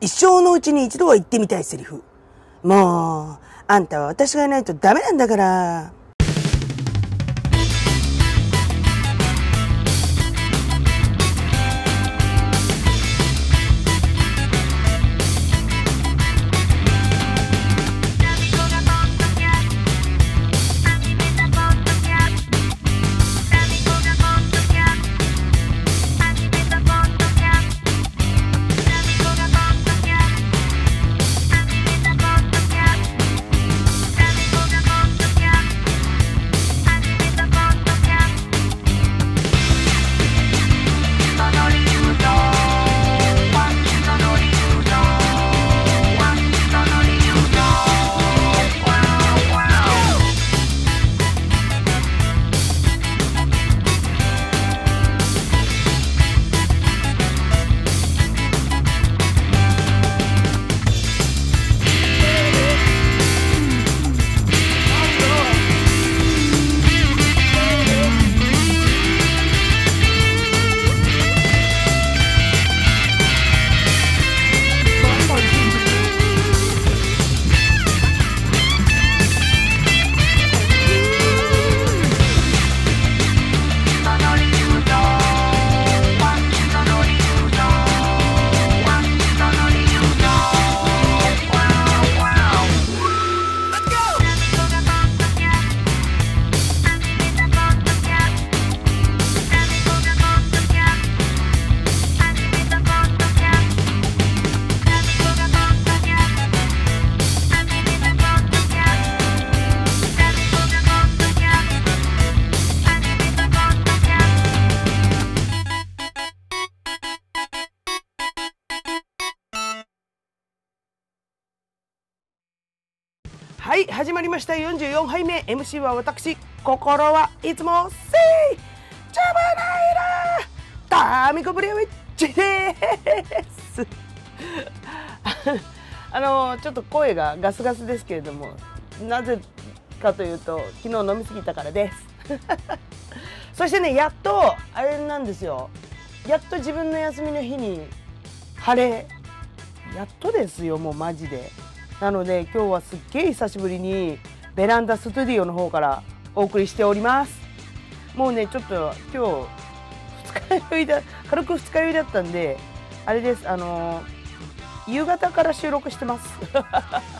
一生のうちに一度は言ってみたいセリフ。もう、あんたは私がいないとダメなんだから。4杯目 MC は私心はいつもせいジャバナイラーミコブウィッチです。あのちょっと声がガスガスですけれどもなぜかというと昨日飲みすぎたからです。そしてねやっとあれなんですよ。やっと自分の休みの日に晴れ。やっとですよもうマジで。なので今日はすっげえ久しぶりにベランダスタジオの方からお送りしております。もうねちょっと今日二日酔いだ軽く二日酔いだったんであれですあの夕方から収録してます。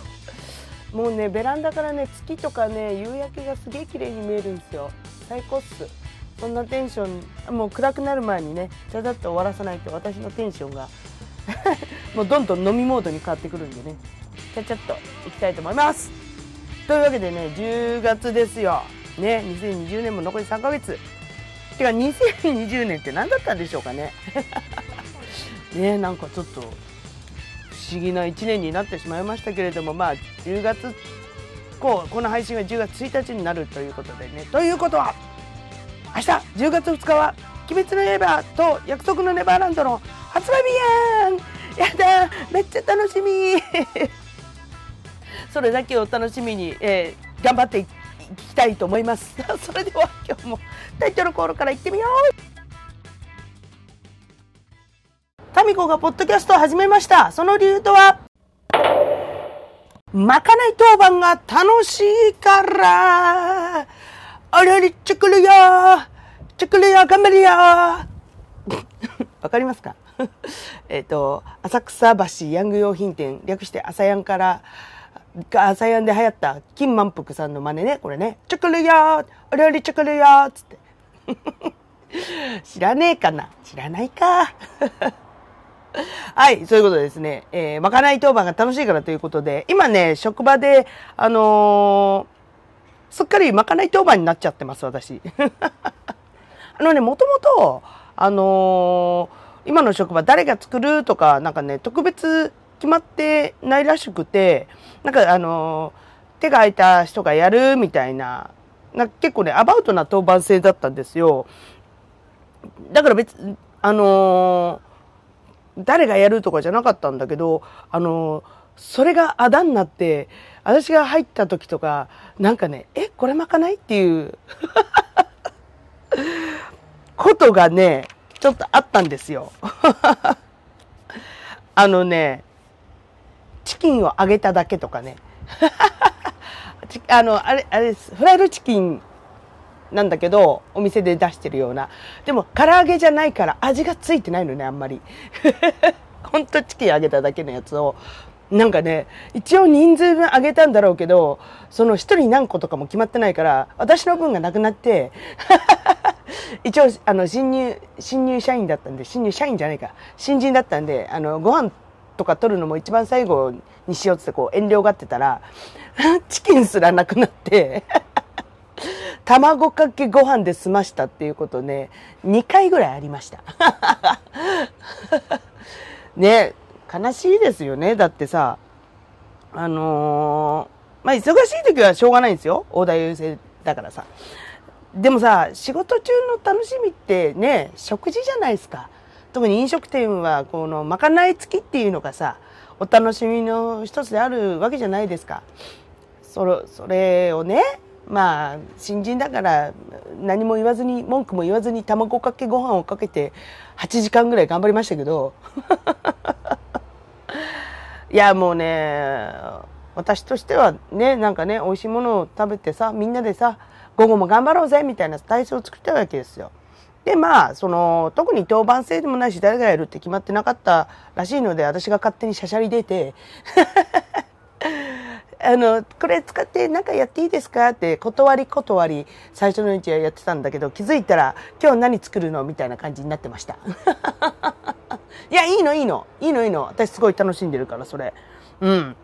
もうねベランダからね月とかね夕焼けがすげえ綺麗に見えるんですよ。最高っす。そんなテンションもう暗くなる前にねちゃちゃっと終わらさないと私のテンションが もうどんどん飲みモードに変わってくるんでね。ちゃちゃっといきたいと思います。というわけでね10月ですよ。ね2020年も残り3ヶ月てか2020年って何だったんでしょうかね。ねなんかちょっと不思議な1年になってしまいましたけれどもまあ10月こうこの配信は10月1日になるということでね。ということは明日10月2日は「鬼滅の刃」と「約束のネバーランド」の発売日やん。やだめっちゃ楽しみ。それだけを楽しみに、えー、頑張っていきたいと思います。それでは今日もタイトルコールからいってみよう。タミコがポッドキャストを始めました。その理由とはまかない当番が楽しいから。あれれチョクルよ。チョクルよ。頑張るよ。わかりますか？えっと、浅草橋ヤング用品店、略して朝ヤンから、が朝ヤンで流行った金満腹さんの真似ね、これね。チョコレーお料理チョコレーつって。知らねえかな知らないか。はい、そういうことでですね、えー、まかない当番が楽しいからということで、今ね、職場で、あのー、すっかりまかない当番になっちゃってます、私。あのね、もともと、あのー今の職場誰が作るとか、なんかね、特別決まってないらしくて、なんかあの、手が空いた人がやるみたいな、な結構ね、アバウトな当番制だったんですよ。だから別、あのー、誰がやるとかじゃなかったんだけど、あのー、それがあだになって、私が入った時とか、なんかね、え、これまかないっていう ことがね、ちょっとあったんですよ。あのね、チキンを揚げただけとかね。あの、あれ、あれです。フライドチキンなんだけど、お店で出してるような。でも、唐揚げじゃないから味がついてないのね、あんまり。ほんとチキン揚げただけのやつを、なんかね、一応人数分あげたんだろうけど、その一人何個とかも決まってないから、私の分がなくなって、一応、あの、新入、新入社員だったんで、新入社員じゃないか、新人だったんで、あの、ご飯とか取るのも一番最後にしようってこう遠慮がってたら、チキンすらなくなって 卵かけご飯で済ましたっていうことね、2回ぐらいありました。ね、悲しいですよね。だってさ、あのー、まあ、忙しい時はしょうがないんですよ。大田優勢だからさ。でもさ、仕事中の楽しみってね、食事じゃないですか。特に飲食店は、この、まかない付きっていうのがさ、お楽しみの一つであるわけじゃないですか。それ、それをね、まあ、新人だから何も言わずに、文句も言わずに卵かけご飯をかけて8時間ぐらい頑張りましたけど、いやもうね私としてはねなんかね美味しいものを食べてさみんなでさ午後も頑張ろうぜみたいな体操を作りたわけですよ。でまあその特に当番制でもないし誰がやるって決まってなかったらしいので私が勝手にしゃしゃり出て あの、これ使ってなんかやっていいですかって断り断り最初のうちはやってたんだけど気づいたら今日何作るのみたいな感じになってました。いや、いいの、いいの。いいの、いいの。私すごい楽しんでるから、それ。うん。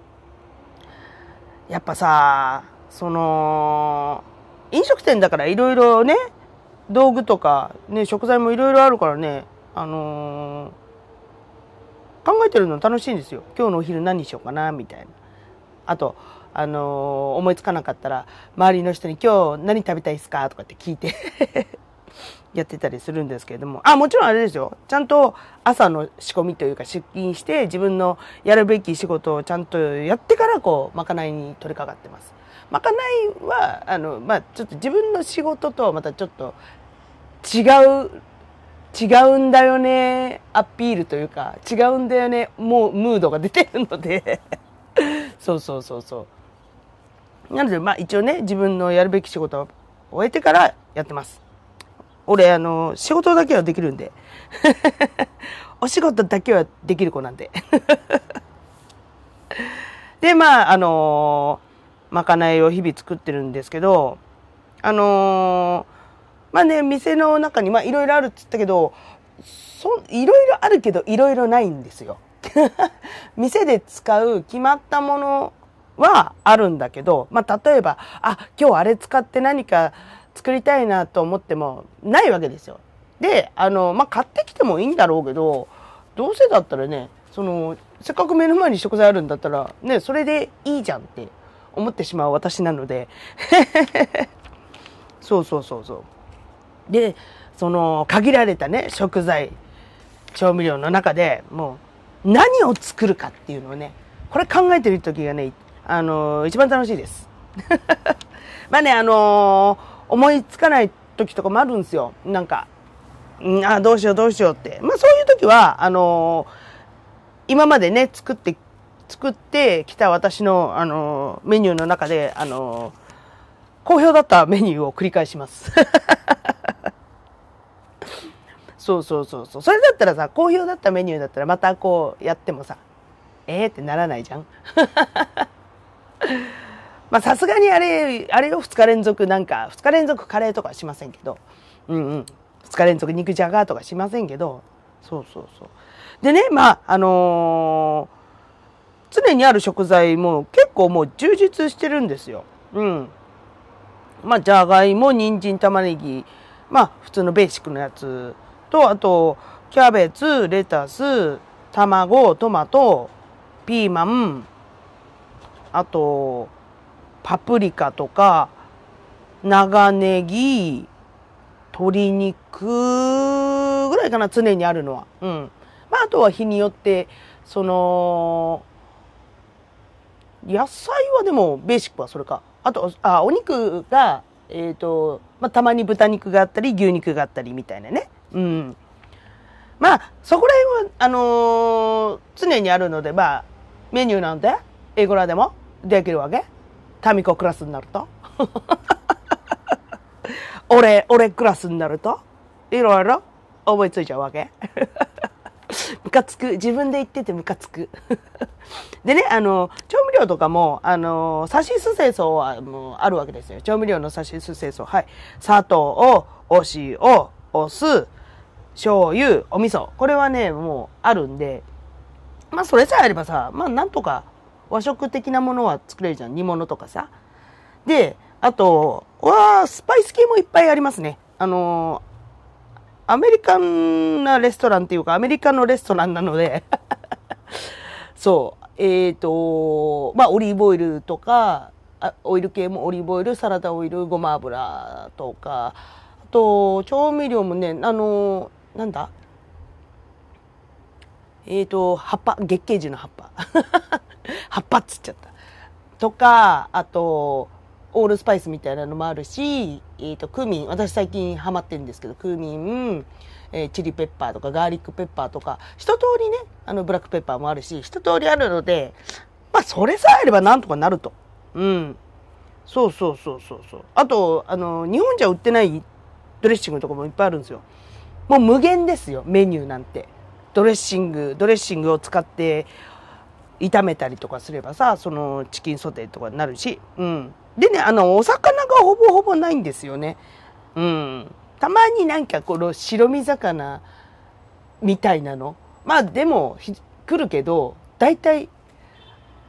やっぱさ、その、飲食店だからいろいろね、道具とか、ね、食材もいろいろあるからね、あのー、考えてるの楽しいんですよ。今日のお昼何にしようかな、みたいな。あと、あのー、思いつかなかったら、周りの人に今日何食べたいですかとかって聞いて やってたりするんですけれども、あ、もちろんあれですよ。ちゃんと朝の仕込みというか出勤して自分のやるべき仕事をちゃんとやってからこう、まかないに取り掛かってます。まかないは、あの、まあ、ちょっと自分の仕事とはまたちょっと違う、違うんだよね、アピールというか、違うんだよね、もうムードが出てるので そうそうそうそう。なので、まあ一応ね、自分のやるべき仕事を終えてからやってます。俺、あの、仕事だけはできるんで。お仕事だけはできる子なんで。で、まあ、あのまかないを日々作ってるんですけど、あのー、まあね、店の中に、まあいろいろあるって言ったけど、そ、いろいろあるけど、いろいろないんですよ。店で使う決まったものはあるんだけど、まあ例えば、あ、今日あれ使って何か作りたいなと思ってもないわけですよ。で、あの、まあ、買ってきてもいいんだろうけど、どうせだったらね、その、せっかく目の前に食材あるんだったら、ね、それでいいじゃんって思ってしまう私なので。そうそうそうそう。で、その、限られたね、食材、調味料の中でもう、何を作るかっていうのをね、これ考えてる時がね、あの、一番楽しいです。まあね、あのー思いつかない時とかもあるんですよ。なんか、ん、あ、どうしようどうしようって。まあそういう時は、あのー、今までね、作って、作ってきた私の、あの、メニューの中で、あの、好評だったメニューを繰り返します。そうそうそうそう。それだったらさ、好評だったメニューだったらまたこうやってもさ、ええー、ってならないじゃん。まあさすがにあれ、あれを2日連続なんか、2日連続カレーとかしませんけど、うんうん。2日連続肉じゃがとかしませんけど、そうそうそう。でね、まあ、あのー、常にある食材も結構もう充実してるんですよ。うん。まあ、じゃがいも、人参、玉ねぎ、まあ、普通のベーシックのやつと、あと、キャベツ、レタス、卵、トマト、ピーマン、あと、パプリカとか、長ネギ、鶏肉ぐらいかな、常にあるのは。うん。まあ、あとは日によって、その、野菜はでも、ベーシックはそれか。あと、あ、お肉が、えっ、ー、と、まあ、たまに豚肉があったり、牛肉があったりみたいなね。うん。まあ、そこら辺は、あのー、常にあるので、まあ、メニューなんで、英語らでもできるわけ？タミコクラスになると？俺、俺クラスになると？いろいろ思いついちゃうわけムカつく。自分で言っててムカつく。でね、あの、調味料とかも、あの、サシス清掃はもうあるわけですよ。調味料のサシス清掃。はい。砂糖を、お塩、お酢、醤油、お味噌。これはね、もうあるんで、まあそれさえあればさ、まあなんとか和食的なものは作れるじゃん。煮物とかさ。で、あと、わスパイス系もいっぱいありますね。あのアメリカンなレストランっていうか、アメリカのレストランなので そう、えっ、ー、と、まあ、オリーブオイルとか、オイル系もオリーブオイル、サラダオイル、ごま油とか、あと、調味料もね、あの、なんだ？えっ、ー、と、葉っぱ、月桂樹の葉っぱ。葉っぱっつっちゃった。とか、あと、オールスパイスみたいなのもあるし、えーと、クミン。私最近ハマってるんですけどクミン、えー、チリペッパーとかガーリックペッパーとか。一通りねあのブラックペッパーもあるし一通りあるのでまあそれさえあればなんとかなると。うん。そうそうそうそうそう。あとあの日本じゃ売ってないドレッシングとかもいっぱいあるんですよ。もう無限ですよメニューなんて。ドレッシングドレッシングを使って炒めたりとかすればさそのチキンソテーとかになるし。うん。でね、あの、お魚がほぼほぼないんですよね。うん。たまになんかこの白身魚みたいなの。まあでも、来るけど、大体、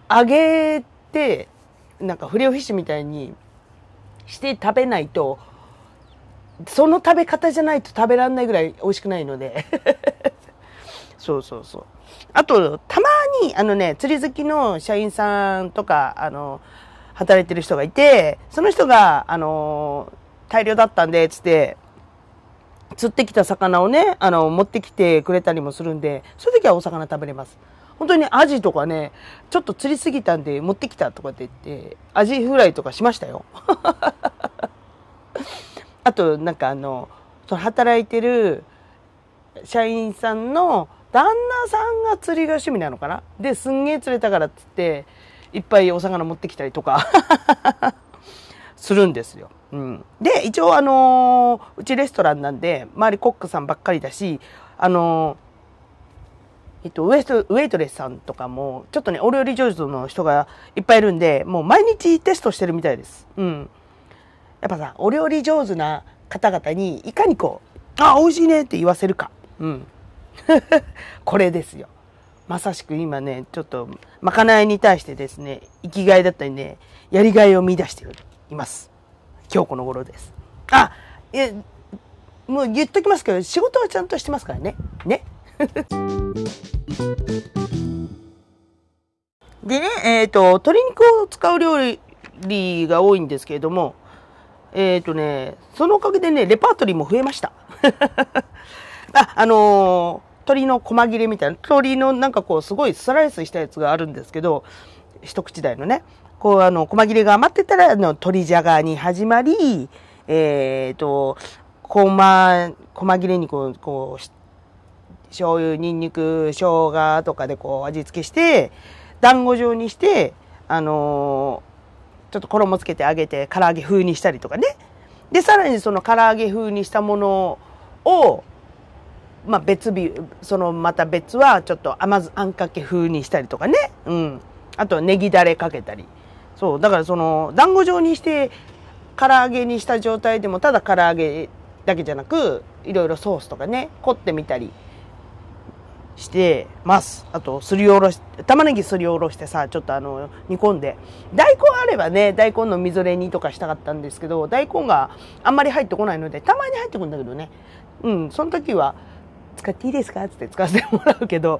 揚げて、なんかフレオフィッシュみたいにして食べないと、その食べ方じゃないと食べられないぐらい美味しくないので。そうそうそう。あと、たまに、あのね、釣り好きの社員さんとか、あの、働いてる人がいて、その人が、あの大量だったんで、つって、釣ってきた魚をね、あの、持ってきてくれたりもするんで、そういう時はお魚食べれます。本当にアジとかね、ちょっと釣りすぎたんで持ってきたとかって言って、アジフライとかしましたよ。あと、なんかあの、その働いてる社員さんの旦那さんが釣りが趣味なのかな？で、すんげえ釣れたからっつって、いっぱいお魚持ってきたりとか するんですよ。うん、で一応あのー、うちレストランなんで周りコックさんばっかりだしあのー、えっと、ウエストウェイトレスさんとかもちょっとねお料理上手の人がいっぱいいるんでもう毎日テストしてるみたいです。うん、やっぱさお料理上手な方々にいかにこう「あ美味しいね」って言わせるか。うん、これですよ。まさしく今ね、ちょっと、まかないに対してですね、生きがいだったりね、やりがいを見出しています。今日この頃です。あ、え、もう言っときますけど、仕事はちゃんとしてますからね。ね。でね、えっ、ー、と、鶏肉を使う料理が多いんですけれども、えっ、ー、とね、そのおかげでね、レパートリーも増えました。あ、あの鶏の細切れみたいな、鶏のなんかこうすごいスライスしたやつがあるんですけど、一口大のね、こうあの、細切れが余ってたら、あの、鶏じゃがに始まり、えっ、ー、と、細、細切れにこう、こう、醤油、ニンニク、生姜とかでこう味付けして、団子状にして、あのー、ちょっと衣つけて揚げて唐揚げ風にしたりとかね。で、さらにその唐揚げ風にしたものを、まあ、別日そのまた別はちょっと甘酢あんかけ風にしたりとかね、うん、あとはネギだれかけたり。そう。だからその団子状にして唐揚げにした状態でもただ唐揚げだけじゃなくいろいろソースとかね凝ってみたりしてます。あとすりおろし玉ねぎすりおろしてさちょっとあの煮込んで。大根あればね大根のみぞれ煮とかしたかったんですけど大根があんまり入ってこないのでたまに入ってくるんだけどね。うん。その時は使っていいですか?」って使わせてもらうけど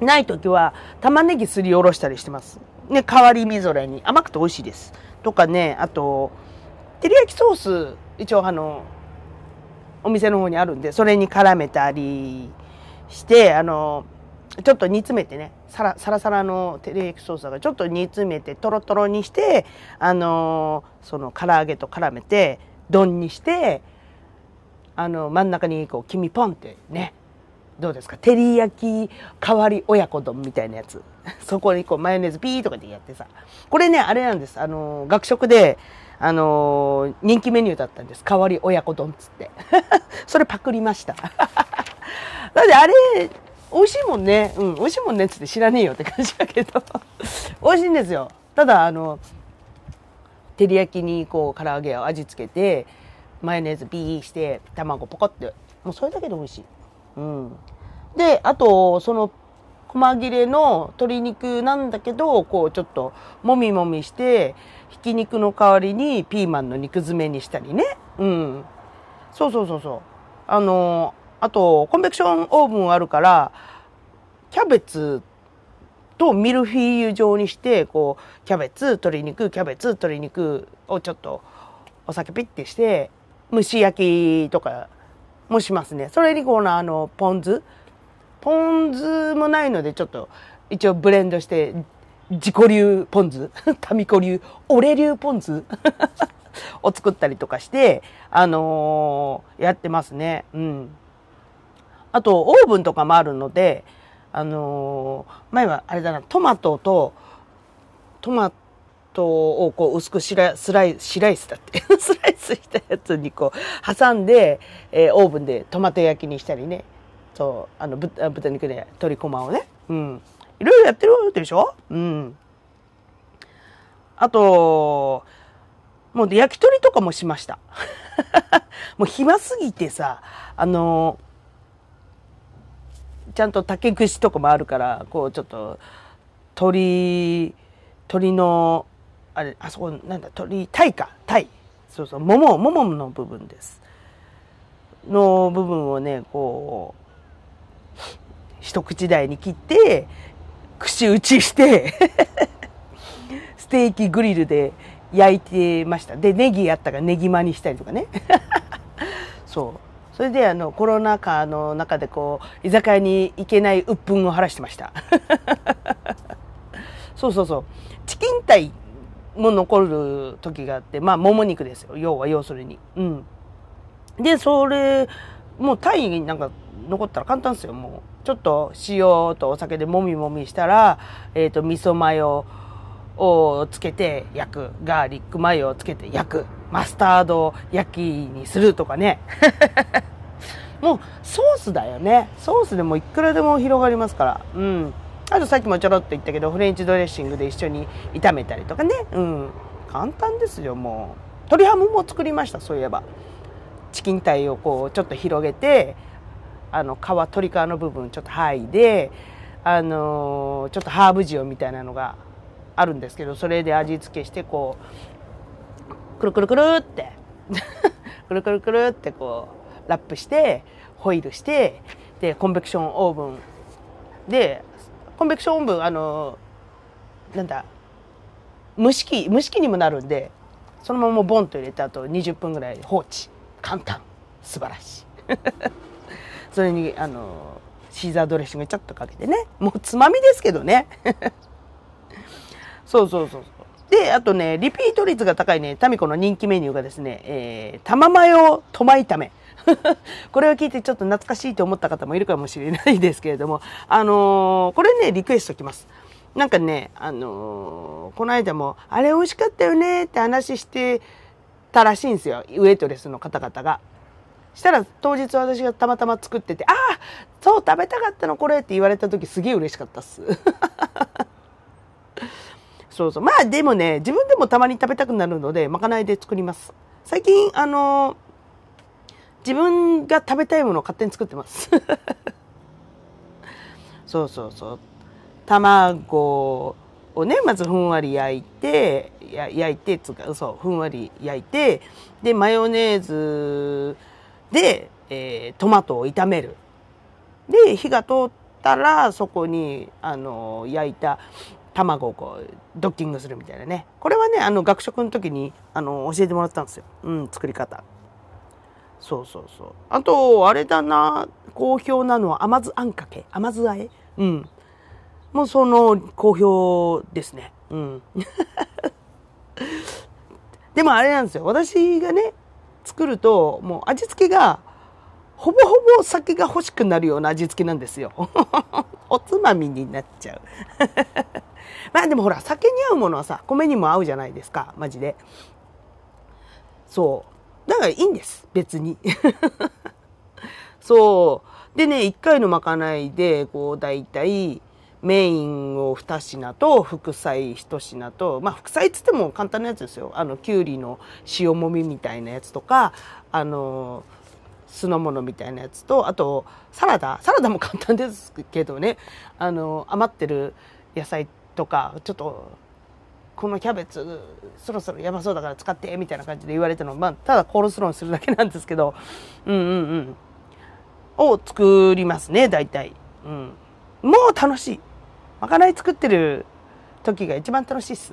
ない時は玉ねぎすりおろしたりしてます。ね、代わりみぞれに甘くて美味しいです。とかね、あと、照り焼きソース、一応あの、お店の方にあるんで、それに絡めたりして、あの、ちょっと煮詰めてね、サラサラサラの照り焼きソースがちょっと煮詰めて、トロトロにして、あの、その唐揚げと絡めて、丼にして、あの真ん中にこう黄身ポンってねどうですか？照り焼き代わり親子丼みたいなやつ そこにこうマヨネーズピーとかでやってさ。これね、あれなんです。あの、学食で、あの、人気メニューだったんです。代わり親子丼っつって。それパクりました。だってあれ、美味しいもんね。うん、美味しいもんねっつって知らねえよって感じだけど。美味しいんですよ。ただ、あの、照り焼きにこう唐揚げを味付けて、マヨネーズビーして、卵ポコって、もうそれだけで美味しい。うん。で、あと、その細切れの鶏肉なんだけど、こうちょっともみもみして、ひき肉の代わりにピーマンの肉詰めにしたりね。うん。そうそうそうそう。あの、あと、コンベクションオーブンあるから、キャベツとミルフィーユ状にして、こう、キャベツ、鶏肉、キャベツ、鶏肉をちょっとお酒ピッてして、蒸し焼きとかもしますね。それにこのあの、ポン酢。ポン酢もないのでちょっと一応ブレンドして自己流ポン酢。タミコ流俺流ポン酢。を作ったりとかしてあのー、やってますね。うん。あとオーブンとかもあるのであのー、前はあれだなトマトとトマトをこう薄くスライスライスだって。スライスしたやつにこう挟んで、えー、オーブンでトマト焼きにしたりね。そうあの豚肉で鶏こまをね。うん。いろいろやってるでしょ？うん。あともう焼き鳥とかもしました。もう暇すぎてさあのちゃんと竹串とかもあるからこうちょっと鳥鳥のあれあそこなんだ鳥鯛か鯛そうそう桃桃の部分ですの部分をねこう一口大に切って、串打ちしてステーキグリルで焼いてました。で、ネギあったからネギまにしたりとかね。そう。それであのコロナ禍の中でこう居酒屋に行けない鬱憤を晴らしてました そうそうそうチキンタイも残る時があってまあもも肉ですよ。要は要するに。うん。でそれもうタイなんか残ったら簡単ですよ。もうちょっと塩とお酒でもみもみしたら、えっ、ー、と味噌マヨをつけて焼く。ガーリックマヨをつけて焼く。マスタード焼きにするとかね。もうソースだよね。ソースでもいくらでも広がりますから。うん。あとさっきもちょろっと言ったけどフレンチドレッシングで一緒に炒めたりとかね。うん。簡単ですよもう。鶏ハムも作りましたそういえば。チキンタイをこうちょっと広げてあの皮鶏皮の部分ちょっと剥いであのちょっとハーブ塩みたいなのがあるんですけどそれで味付けしてこうくるくるくるって。くるくるくるってこうラップしてホイルしてでコンベクションオーブンでコンベクションオーブンあのなんだ蒸し器蒸し器にもなるんでそのままボンと入れてあと20分ぐらい放置。簡単。素晴らしい。それにあのシーザードレッシングちょっとかけてね。もうつまみですけどね。そうそうそうそう。であとねリピート率が高いねタミコの人気メニューがですね、えー、玉マヨトマ炒め。これを聞いてちょっと懐かしいと思った方もいるかもしれないですけれどもあのー、これねリクエストきますなんかねあのー、この間もあれ美味しかったよねって話してたらしいんですよウエイトレスの方々がしたら当日私がたまたま作ってて、ああそう食べたかったのこれって言われた時すげえ嬉しかったっす。そうそう。まあでもね、自分でもたまに食べたくなるので、まかないで作ります。最近、あのー、自分が食べたいものを勝手に作ってます。そうそうそう。卵をね、まずふんわり焼いて、焼いて、つか、そう、ふんわり焼いて、で、マヨネーズ、で、えー、トマトを炒める。で、火が通ったら、そこに、あの、焼いた卵をこう、ドッキングするみたいなね。これはね、あの、学食の時に、あの、教えてもらったんですよ。うん、作り方。そうそうそう。あと、あれだな、好評なのは甘酢あんかけ。甘酢あえ？うん。もうその、好評ですね。うん。でもあれなんですよ。私がね、作ると、もう味付けがほぼほぼ酒が欲しくなるような味付けなんですよ。おつまみになっちゃう。まあでもほら、酒に合うものはさ、米にも合うじゃないですか、マジで。そう。だからいいんです、別に。そう。でね、1回のまかないで、こう、だいたい、メインを2品と副菜1品と、まあ副菜っつっても簡単なやつですよ。あの、きゅうりの塩もみみたいなやつとか、あの、酢の物みたいなやつと、あと、サラダ。サラダも簡単ですけどね、あの、余ってる野菜とか、ちょっと、このキャベツ、そろそろやばそうだから使って、みたいな感じで言われたの。まあ、ただコールスローにするだけなんですけど、うんうんうん。を作りますね、大体。うん。もう楽しい。まかない作ってる時が一番楽しいっす。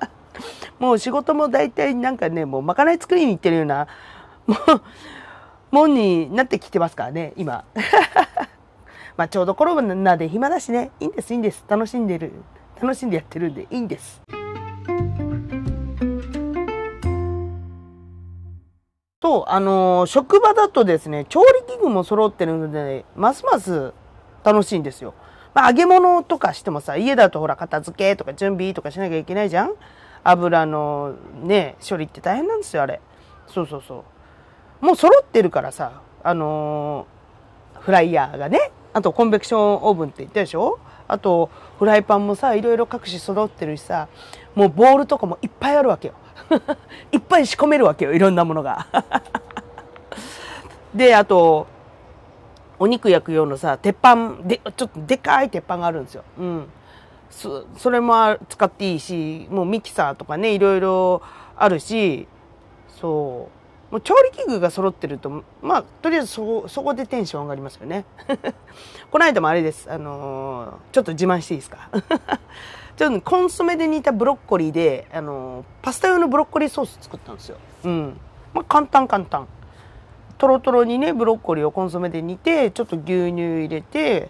もう仕事も大体なんかね、もうまかない作りに行ってるような、もう、もんになってきてますからね、今。まあちょうどコロナで暇だしね、いいんです、いいんです。楽しんでる。楽しんでやってるんでいいんです。と、あのー、職場だとですね、調理器具も揃ってるので、ますます楽しいんですよ。まあ、揚げ物とかしてもさ、家だとほら、片付けとか準備とかしなきゃいけないじゃん油のね、処理って大変なんですよ、あれ。そうそうそう。もう揃ってるからさ、あのー、フライヤーがね、あとコンベクションオーブンって言ったでしょ？あと、フライパンもさ、いろいろ各種揃ってるしさ、もうボールとかもいっぱいあるわけよ。いっぱい仕込めるわけよ、いろんなものが。で、あと、お肉焼く用のさ、鉄板、で、ちょっとでかい鉄板があるんですよ。うん。そ、それも使っていいし、もうミキサーとかね、いろいろあるし、そう。もう調理器具が揃ってると、まあ、とりあえずそ、そこでテンション上がりますよね。この間もあれです。あのー、ちょっと自慢していいですか？ちょっとコンソメで煮たブロッコリーで、あのー、パスタ用のブロッコリーソース作ったんですよ。うん。まあ、簡単簡単。とろとろにねブロッコリーをコンソメで煮てちょっと牛乳入れて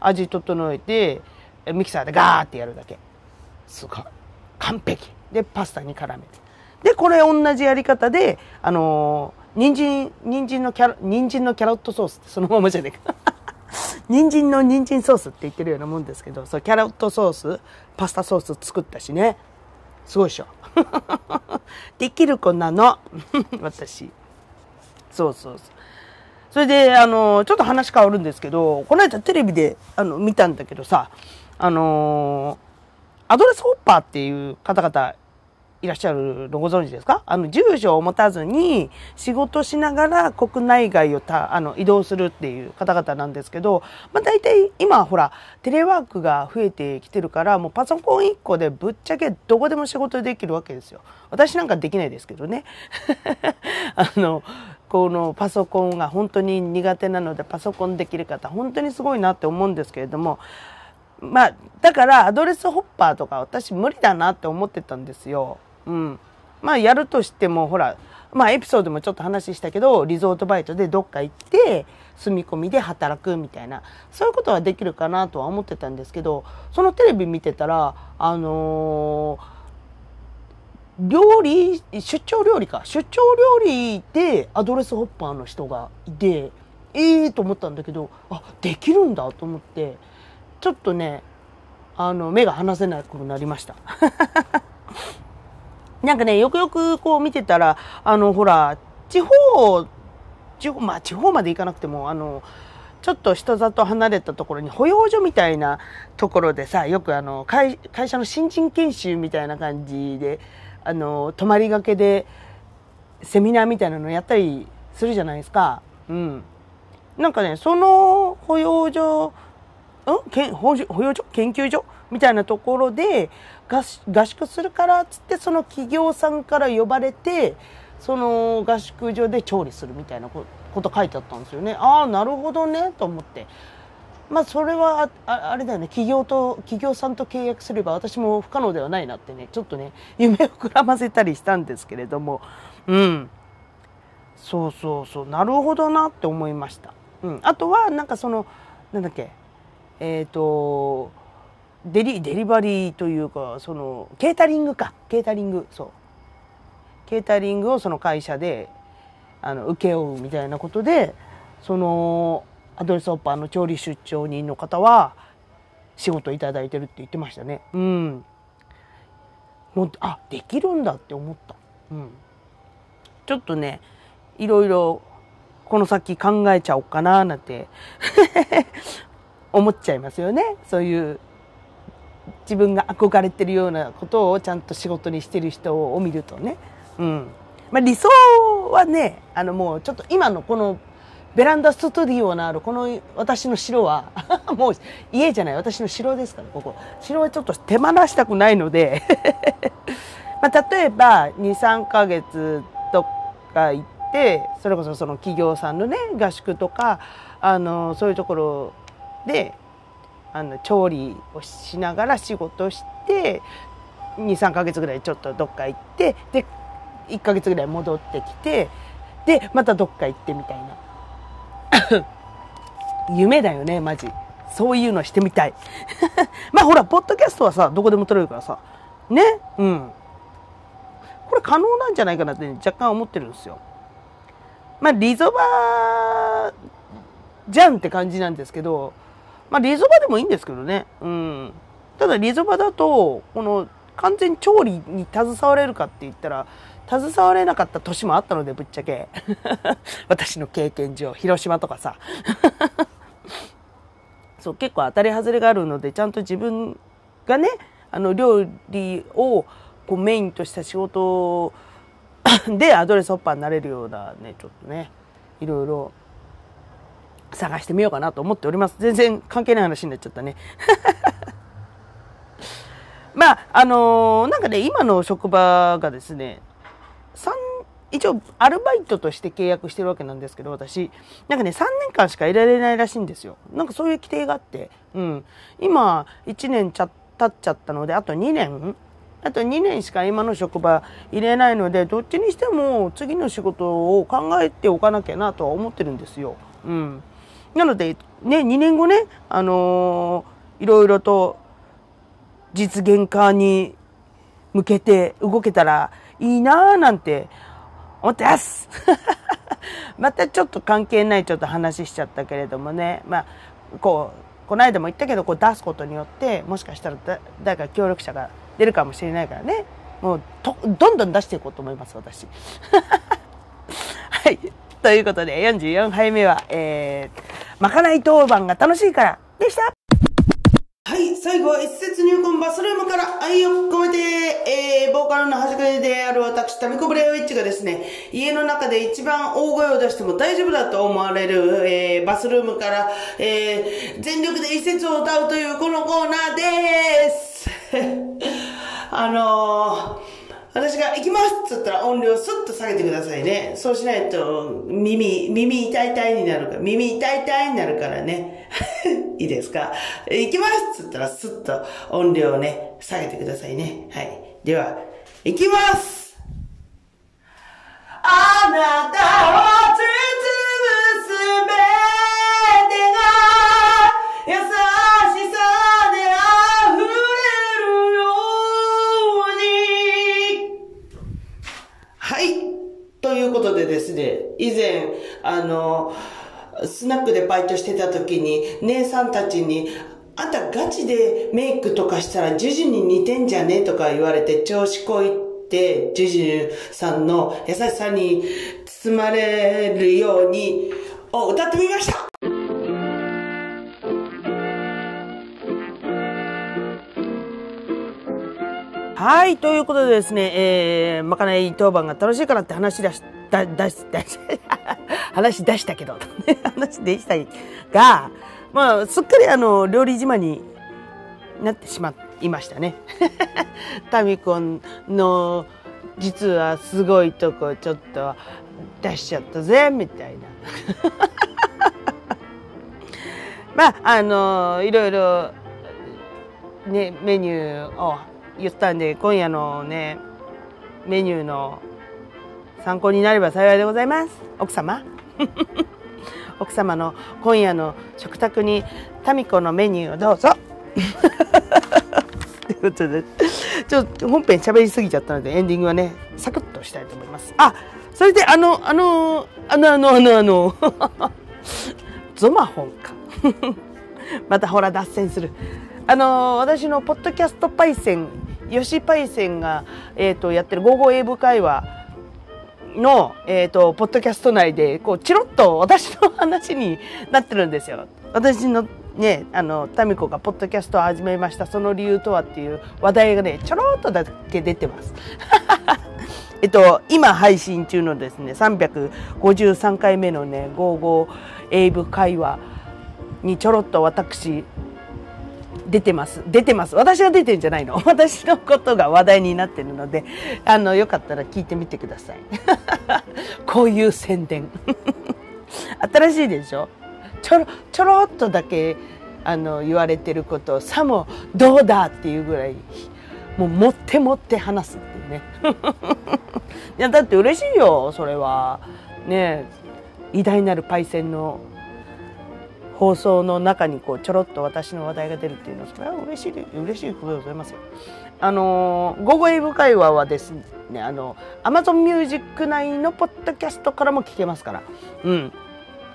味整えてミキサーでガーってやるだけすごい完璧でパスタに絡めてでこれ同じやり方であの人参人参のキャラ人参のキャロットソースってそのままじゃねえか。人参の人参ソースって言ってるようなもんですけどそうキャロットソースパスタソース作ったしね。すごいでしょ。できる子なの。私。そうそうそう。それで、あの、ちょっと話変わるんですけど、この間テレビで、あの、見たんだけどさ、あのアドレスホッパーっていう方々いらっしゃるのご存知ですか？あの、住所を持たずに仕事しながら国内外をた、あの、移動するっていう方々なんですけど、まあ大体今ほら、テレワークが増えてきてるから、もうパソコン1個でぶっちゃけどこでも仕事できるわけですよ。私なんかできないですけどね。あの、このパソコンが本当に苦手なのでパソコンできる方、本当にすごいなって思うんですけれども、まあ、だからアドレスホッパーとか私無理だなって思ってたんですよ。うん。まあやるとしても、ほら、まあエピソードもちょっと話したけど、リゾートバイトでどっか行って、住み込みで働くみたいな、そういうことはできるかなとは思ってたんですけど、そのテレビ見てたら、あのー、料理、出張料理か。出張料理でアドレスホッパーの人がいて、ええー、と思ったんだけど、あ、できるんだと思って、ちょっとね、あの、目が離せなくなりました。なんかね、よくよくこう見てたら、あの、ほら、地方、地方、まあ地方まで行かなくても、あの、ちょっと人里離れたところに保養所みたいなところでさ、よくあの、会会社の新人研修みたいな感じで、あの、泊まりがけでセミナーみたいなのやったりするじゃないですか。うん。なんかね、その保養所、ん？けん保養所？研究所？みたいなところで合宿するからっつってその企業さんから呼ばれてその合宿所で調理するみたいなこと書いてあったんですよね。ああなるほどねと思って。まあそれはあれだよね。企業と企業さんと契約すれば私も不可能ではないなってねちょっとね夢を膨らませたりしたんですけれども。うん。そうそうそう。なるほどなって思いました、うん、あとはなんかそのなんだっけ。えっ、ー、とデリデリバリーというかそのケータリングか。ケータリングそう。ケータリングをその会社であの請け負うみたいなことでそのアドレスオッパーの調理出張人の方は仕事いいてるって言ってましたね。うん。もうあできるんだって思った。うん。ちょっとねいろいろこの先考えちゃおうかななんて 思っちゃいますよね。そういう自分が憧れてるようなことをちゃんと仕事にしてる人を見るとね、うん。まあ、理想はねあのもうちょっと今のこのベランダスタディオのあるこの私の城は もう家じゃない。私の城ですからここ。城はちょっと手放したくないので。まあ例えば23ヶ月とか行ってそれこそその企業さんのね合宿とかあのそういうところであの調理をしながら仕事して23ヶ月ぐらいちょっとどっか行ってで1ヶ月ぐらい戻ってきてでまたどっか行ってみたいな。夢だよねマジ。そういうのしてみたい。まあほらポッドキャストはさどこでも撮れるからさ。ね？うん。これ可能なんじゃないかなって、ね、若干思ってるんですよ。まあリゾバじゃんって感じなんですけどまあ、リゾバでもいいんですけどね。うん。ただ、リゾバだと、この、完全調理に携われるかって言ったら、携われなかった年もあったので、ぶっちゃけ。私の経験上、広島とかさ。そう、結構当たり外れがあるので、ちゃんと自分がね、あの、料理をこうメインとした仕事でアドレスホッパーになれるようなね、ちょっとね、いろいろ探してみようかなと思っております。全然関係ない話になっちゃったね。まあ、あのー、なんかね、今の職場がですね、3、一応、アルバイトとして契約してるわけなんですけど、私、なんかね、3年間しかいられないらしいんですよ。なんかそういう規定があって、うん。今、1年ちゃ経っちゃったので、あと2年あと2年しか今の職場入れないので、どっちにしても次の仕事を考えておかなきゃなとは思ってるんですよ。うん。なので、ね、2年後ね、あのー、いろいろと実現化に向けて動けたらいいなぁなんて思ってます またちょっと関係ないちょっと話しちゃったけれどもね、まあ、こう、この間も言ったけど、こう出すことによって、もしかしたら誰か協力者が出るかもしれないからね、もうと、どんどん出していこうと思います、私。はい。ということで、44杯目は、えー、まかない当番が楽しいから。でした。はい、最後は一節入魂バスルームから愛を込めて、えー、ボーカルの端くれである私、タミコブレアウィッチがですね、家の中で一番大声を出しても大丈夫だと思われる、えー、バスルームから、えー、全力で一節を歌うというこのコーナーです。私が行きますっつったら音量スッと下げてくださいね。そうしないと耳、耳痛い痛いになるから、耳痛い痛いになるからね。いいですか？行きますっつったらスッと音量をね、下げてくださいね。はい。では、行きますあなたはですね、以前、あの、スナックでバイトしてた時に、姉さんたちに、あんたガチでメイクとかしたらジュジュに似てんじゃねとか言われて調子こいって、ジュジュさんの優しさに包まれるように、を歌ってみました。はい、ということでですね、えー、まかない当番が楽しいからって話し出し、だ、出し、出し、話出したけど、話でしたが、まあ、すっかりあの、料理自慢になってしまいましたね。タミコンの、実はすごいとこちょっと出しちゃったぜ、みたいな。まあ、あの、いろいろ、ね、メニューを言ったんで今夜のねメニューの参考になれば幸いでございます奥様 奥様の今夜の食卓にタミコのメニューをどうぞ ということでちょっと本編喋りすぎちゃったのでエンディングはねサクッとしたいと思いますあそれであのあのあのあのあのあの ゾマホンか。またほら脱線する。あの、私のポッドキャストパイセン、吉パイセンが、えっ、ー、と、やってる午後英語会話の、えっ、ー、と、ポッドキャスト内で、こう、チロッと私の話になってるんですよ。私のね、あの、タミコがポッドキャストを始めました、その理由とはっていう話題がね、ちょろっとだけ出てます。えっと、今配信中のですね、353回目のね、55英語会話にちょろっと私、出てます。出てます。私が出てるんじゃないの。私のことが話題になってるので、あの、よかったら聞いてみてください。こういう宣伝。新しいでしょ？ちょろ、ちょろっとだけ、あの、言われてることを、さもどうだっていうぐらい、もう持って持って話すっていうね。いや、だって嬉しいよ、それは。ね偉大なるパイセンの放送の中にこうちょろっと私の話題が出るっていうのはそれは嬉しい嬉しいことでございますよ。あの午後英語会話はですねあの Amazon Music 内のポッドキャストからも聞けますから。うん。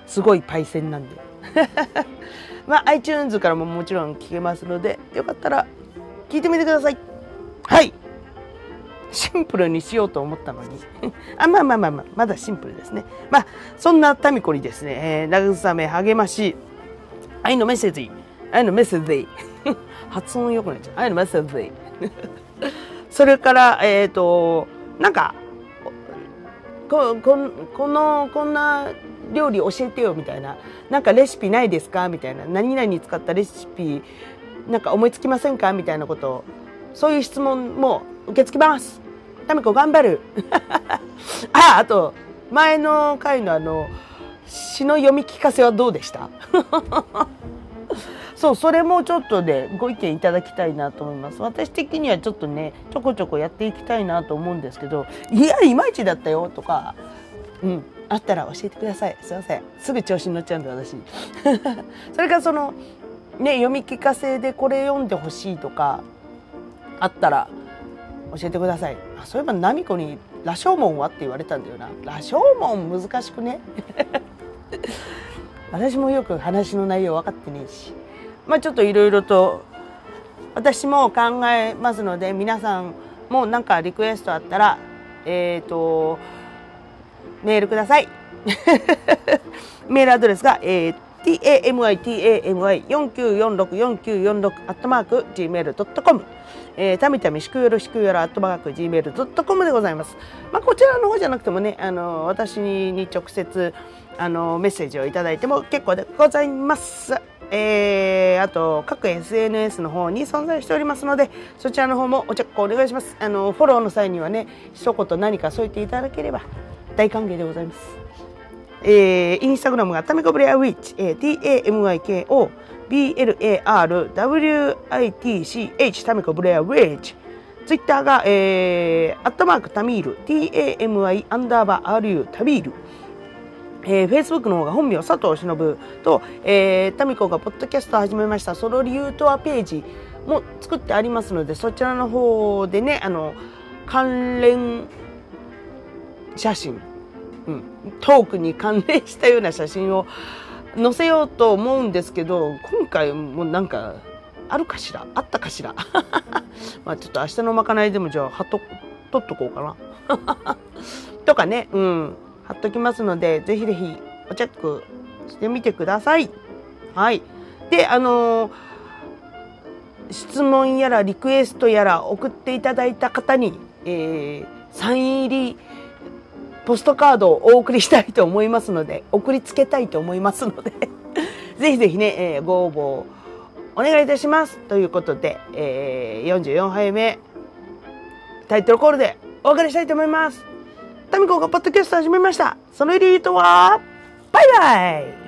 すごいパイセンなんで。まあ iTunes からももちろん聞けますのでよかったら聞いてみてください。はい。シンプルにしようと思ったのに。あまあまあまあまあまだシンプルですね。まあそんなタミコにですね、えー、慰め励まし愛のメッセージ。愛のメッセージ。発音良くなっちゃう。愛のメッセージ。それから、えっ、ー、と、なんか、こここの、こんな料理教えてよみたいな。なんかレシピないですか？みたいな。何々使ったレシピ、なんか思いつきませんか？みたいなことを。そういう質問も受け付けます。タミコ頑張る。あ、あと、前の回のあの、詩の読み聞かせはどうでした？そうそれもちょっとで、ね、ご意見いただきたいなと思います。私的にはちょっとねちょこちょこやっていきたいなと思うんですけどいやいまいちだったよとかうんあったら教えてください。すいません。すぐ調子に乗っちゃうんで私。それからそのね読み聞かせでこれ読んでほしいとかあったら教えてください。あそういえばナミコに「羅生門は?」って言われたんだよな。羅生門難しくね？私もよく話の内容分かってねえし。まあちょっといろいろと私も考えますので皆さんも何かリクエストあったらえっ、ー、とメールください。メールアドレスが、えー、tamity,tamity49464946 アットマーク gmail.com えー、たみたみしくよろしくよろアットマーク gmail.com でございます。まあ、こちらの方じゃなくてもね、あの、私に直接、あの、メッセージをいただいても結構でございます。えー、あと、各 SNS の方に存在しておりますので、そちらの方もおチェックお願いします。あの、フォローの際にはね、一言何か添えていただければ大歓迎でございます。えー、インスタグラムがタミコブレアウィッチ、えー、tamiko BLARWITCH タミコブレアウィッチツイッターが、えー、アットマークタミール TAMI アンダーバー RU タミールえー、Facebook の方が本名佐藤忍と、えー、タミコがポッドキャストを始めました。その理由とはページも作ってありますのでそちらの方でねあの関連写真うん、トークに関連したような写真を載せようと思うんですけど今回もなんかあるかしら？あったかしら？まあちょっと明日のまかないでもじゃあ貼っと取っとこうかな。とかねうん。貼っときますのでぜひぜひおチェックしてみてくださいはいであのー、質問やらリクエストやら送っていただいた方に、えー、サイン入りポストカードをお送りしたいと思いますので、送りつけたいと思いますので ぜひぜひね、えー、ご応募お願いいたします。ということで、えー、44杯目、タイトルコールでお別れしたいと思います。タミコがポッドキャスト始めました。その理由とは、バイバイ